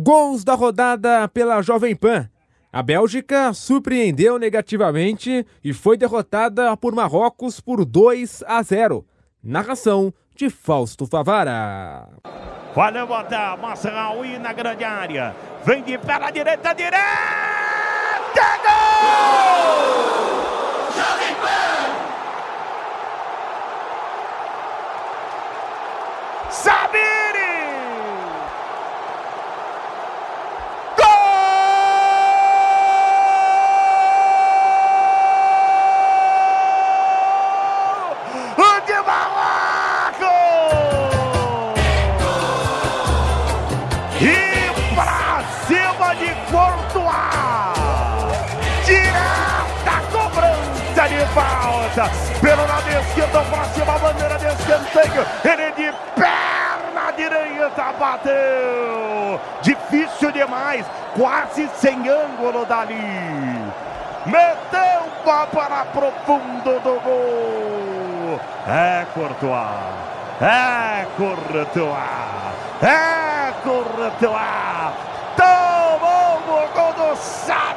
Gols da rodada pela Jovem Pan. A Bélgica surpreendeu negativamente e foi derrotada por Marrocos por 2 a 0. Narração de Fausto Favara. Vai levantar, Masraoui na grande área. Vem de pé na direita, direita! Gol! Falta! Pelo lado esquerdo, pra cima, a bandeira de escanteio. Ele de perna direita bateu! Difícil demais, quase sem ângulo dali. Meteu para profundo do gol. É Courtois. É Courtois. É Courtois. Tomou o gol do Sabine.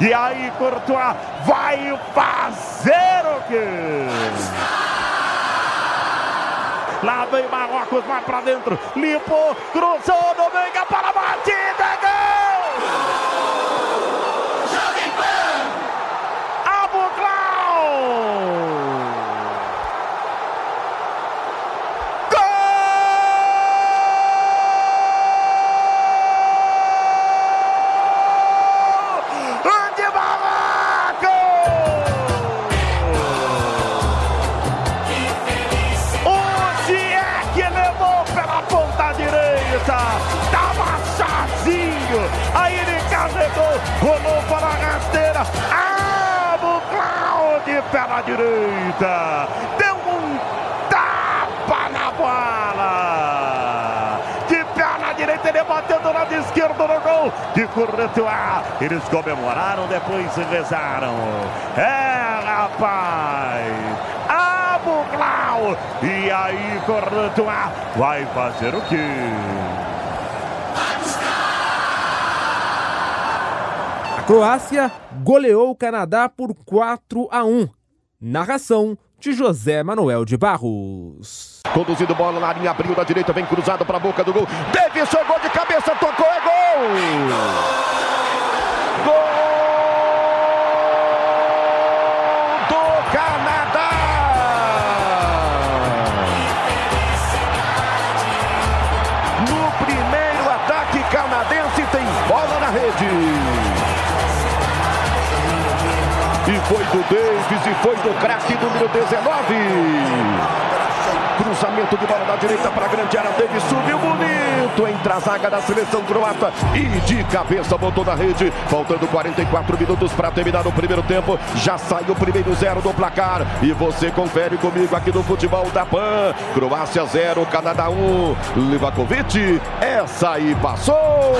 E aí Courtois vai fazer o quê? Lá vem Marrocos, vai pra dentro. Limpou, cruzou no para a batida. Direita. Tava sozinho. Aí ele carregou, rolou para a rasteira. Abu Cláudio pela direita. Deu um tapa na bola. De perna direita, ele bateu do lado esquerdo no gol de Courtois. Eles comemoraram, depois rezaram. É, rapaz. Abu Clau. E aí, Courtois vai fazer o quê? A Croácia goleou o Canadá por 4 a 1. Narração de José Manuel de Barros. Conduzindo bola na linha, abriu da direita, vem cruzado para a boca do gol. Davis jogou de cabeça, tocou, é gol! Gol rede. E foi do Davis e foi do craque número 19. Cruzamento de bola da direita para a grande área. Davis subiu bonito entre a zaga da seleção croata. E de cabeça botou na rede. Faltando 44 minutos para terminar o primeiro tempo. Já saiu o primeiro zero do placar. E você confere comigo aqui no futebol da PAN. Croácia 0, Canadá 1. Um. Livakovic, essa aí passou.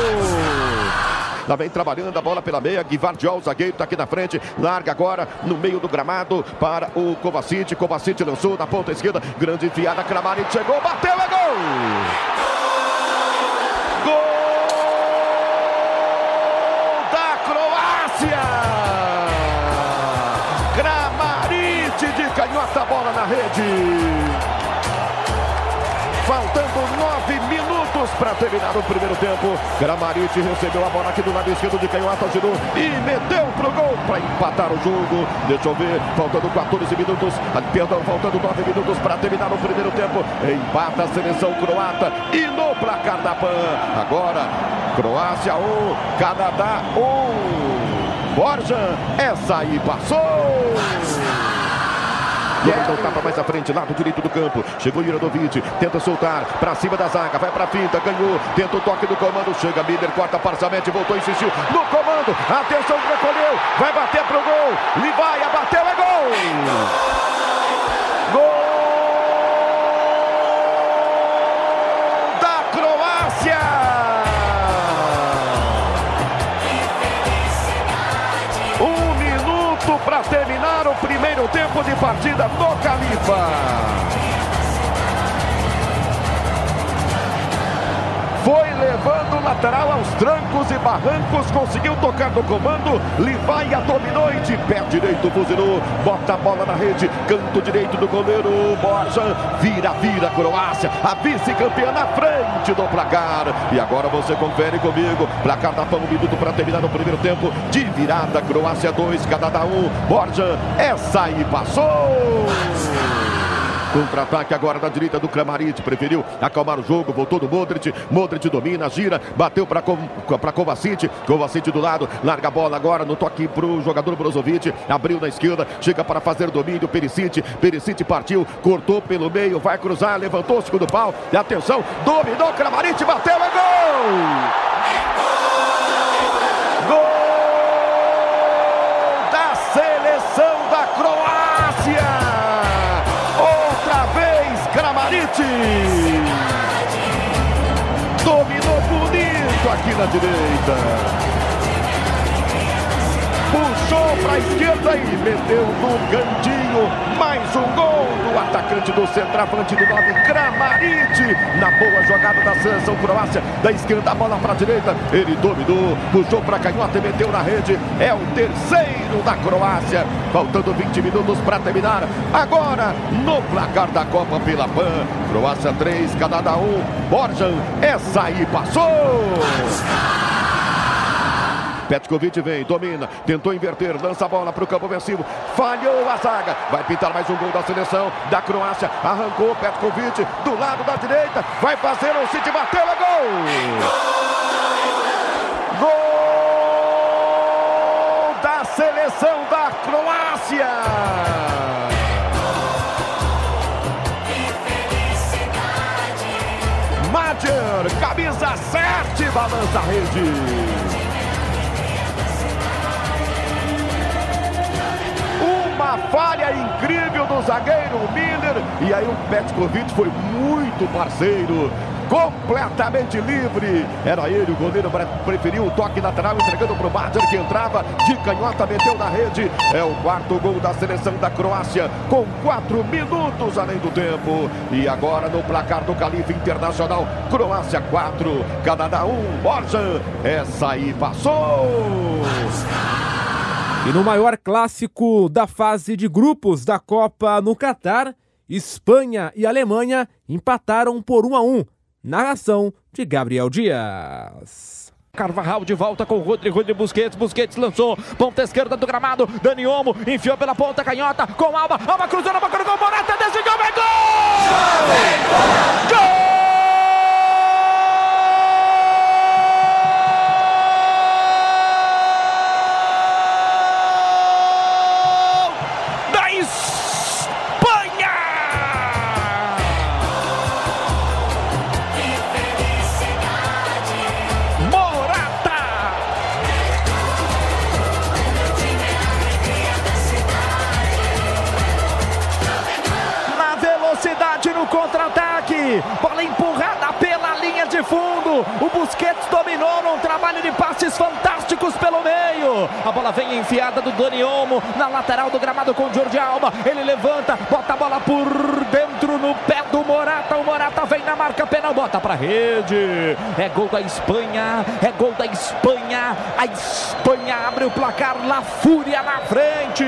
Lá vem trabalhando a bola pela meia. Guivardiol, zagueiro, está aqui na frente. Larga agora no meio do gramado para o Kovacic. Kovacic lançou na ponta esquerda. Grande enfiada. Kramaric chegou, bateu, é gol! Croácia! Kramaric de canhota, bola na rede. Minutos para terminar o primeiro tempo. Kramaric recebeu a bola aqui do lado esquerdo de canhota, girou e meteu pro gol para empatar o jogo. Deixa eu ver, faltando 14 minutos, ah, perdão, faltando 9 minutos para terminar o primeiro tempo. Empata a seleção croata e no placar da PAN. Agora, Croácia 1, Canadá 1. Borja, essa aí passou. Então tapa mais à frente, lado direito do campo. Chegou Iradovic, tenta soltar para cima da zaga, vai para finta, ganhou, tenta o toque do comando, chega Miller, corta parcialmente, voltou, insistiu no comando. Atenção, recolheu, vai bater pro gol. Primeiro tempo de partida no Califa. Foi levando o lateral aos trancos e barrancos, conseguiu tocar no comando, Livaia dominou e de pé direito fuzilou, bota a bola na rede, canto direito do goleiro, Borja, vira, vira Croácia, a vice-campeã na frente do placar. E agora você confere comigo, placar da um minuto para terminar o primeiro tempo, de virada, Croácia 2, Canadá 1, um, Borja, essa aí passou! Contra-ataque agora da direita do Kramaric. Preferiu acalmar o jogo. Voltou do Modric. Modric domina, gira. Bateu para Kovacic. Kovacic do lado. Larga a bola agora no toque para o jogador Brozovic. Abriu na esquerda. Chega para fazer domínio. Perisic. Perisic partiu. Cortou pelo meio. Vai cruzar. Levantou o segundo pau. E atenção. Dominou Kramaric. Bateu. É! Gol! Na direita. Puxou para a esquerda e meteu no cantinho. Mais um gol do atacante do centroavante do 9, Kramaric. Na boa jogada da seleção croácia. Da esquerda, a bola para a direita. Ele dominou, puxou para a canhota e meteu na rede. É o terceiro da Croácia. Faltando 20 minutos para terminar. Agora, no placar da Copa pela PAN. Croácia 3, Canadá 1. Borjan, essa aí passou. Petkovic vem, domina, tentou inverter, lança a bola para o campo ofensivo, falhou a zaga, vai pintar mais um gol da seleção da Croácia, arrancou Petkovic do lado da direita, vai fazer o City, bateu, é gol! Gol da seleção da Croácia! Camisa 7, balança a rede. Falha incrível do zagueiro Miller. E aí o Petkovic foi muito parceiro completamente livre. Era ele, o goleiro preferiu o toque lateral, entregando para o Badger, que entrava de canhota, meteu na rede. É o quarto gol da seleção da Croácia, com quatro minutos além do tempo. E agora no placar do Calife Internacional, Croácia 4, Canadá 1, Borja. Essa aí passou! E no maior clássico da fase de grupos da Copa no Catar, Espanha e Alemanha empataram por 1 a 1. Narração de Gabriel Dias. Carvajal de volta com o Rodrigo, Rodrigo Busquets, Busquets lançou, ponta esquerda do gramado, Dani Olmo enfiou pela ponta canhota com Alba, Alba cruzando, Alba cruzou, Morata decidiu, é gol! Gol! Bola empurrada pela linha de fundo. O Busquets dominou num trabalho de passes fantásticos pelo meio. A bola vem enfiada do Doni Olmo na lateral do gramado com o Jordi Alba. Ele levanta, bota a bola por dentro no pé do Morata. O Morata vem na marca penal, bota pra rede. É gol da Espanha, é gol da Espanha. A Espanha abre o placar, La Fúria na frente.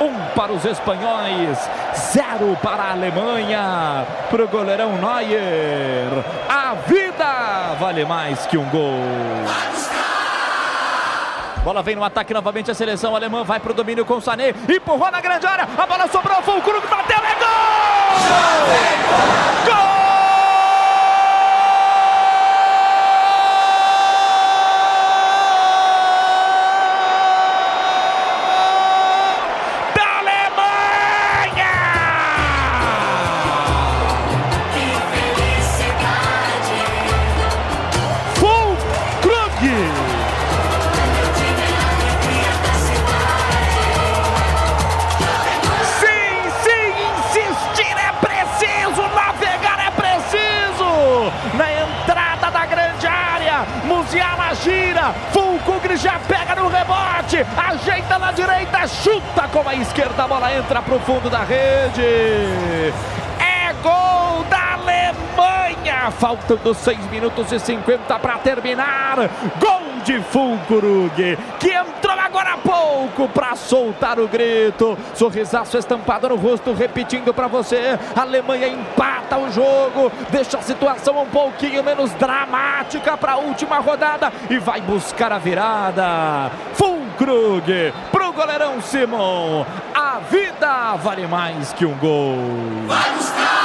Um para os espanhóis, zero para a Alemanha. Para o goleirão Neuer. A vida vale mais que um gol. Bola vem no ataque novamente a seleção alemã vai para o domínio com o Sané, empurrou na grande área, a bola sobrou, Krug, bateu, é gol! Chuta com a esquerda, a bola entra para o fundo da rede. É gol da Alemanha! faltando 6 minutos e 50 para terminar. Gol de Fulkrug, que entrou agora há pouco para soltar o grito. Sorrisaço estampado no rosto, repetindo para você. A Alemanha empata o jogo, deixa a situação um pouquinho menos dramática para a última rodada e vai buscar a virada. Fulkrug pro goleirão Simon. A vida vale mais que um gol. Vai buscar!